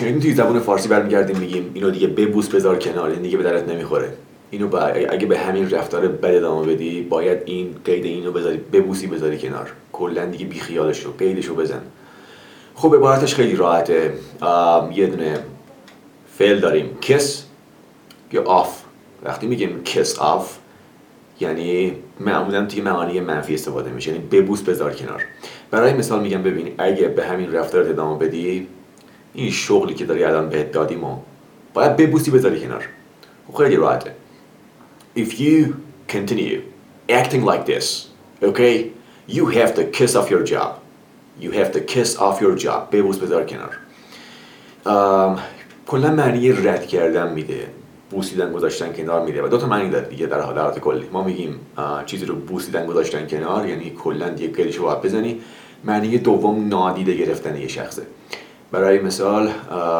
شنیدین توی زبان فارسی برمیگردیم میگیم اینو دیگه ببوس بذار کنار این دیگه به درت نمی‌خوره. اینو با اگه به همین رفتار بد ادامه بدی باید این قید اینو بذاری ببوسی بذاری کنار. کلا دیگه بیخیالش رو قیدش رو بزن. خب عبارتش خیلی راحته. یه دونه فعل داریم. kiss با off. وقتی میگیم kiss off یعنی معمولا توی معانی منفی استفاده میشه. یعنی ببوس بذار کنار. برای مثال میگم ببین اگه به همین رفتار ادامه بدی این شغلی که داری الان بهت دادیم و باید ببوسی بذاری کنار. خب خیلی راحته. If you continue acting like this okay you have to kiss off your job. You have to kiss off your job. ببوس بذار کنار. کلا معنی رد کردن میده. بوسیدن گذاشتن کنار میده و دو تا معنی داره دیگه در حالت کلی. ما میگیم چیزی رو بوسیدن گذاشتن کنار یعنی کلا دیگه قیدش رو بزنی. معنی دوم نادیده گرفتن یه شخصه. برای مثال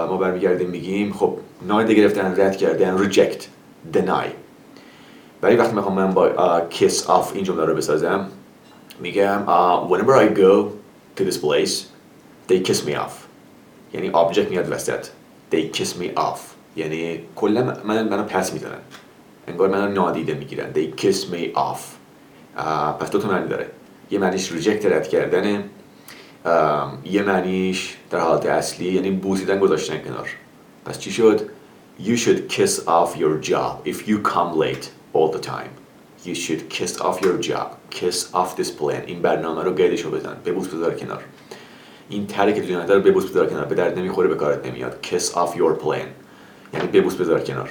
ما برمیگردیم میگیم خب نادیده گرفتن رد کردن reject deny. برای وقتی می‌خوام من با kiss off این جمله رو بسازم میگم whenever I go to this place they kiss me off. یعنی object میاد وسط. They kiss me off. یعنی کلا من منو پس می‌زنن انگار منو نادیده می‌گیرن. They kiss me off. پس دو تا داره. یه معنیش ریجکت رد کردنه. یه معنیش در حالت اصلی یعنی بوسیدن گذاشتن کنار. پس چی شد؟ You should kiss off your job if you come late all the time. You should kiss off your job. Kiss off this plan. این برنامه رو قیدش رو بزن. ببوس بذار کنار. این تری که تو رو ببوس بذار کنار. به درد نمی‌خوره به کارت نمیاد. Kiss off your plan. یعنی ببوس بذار کنار.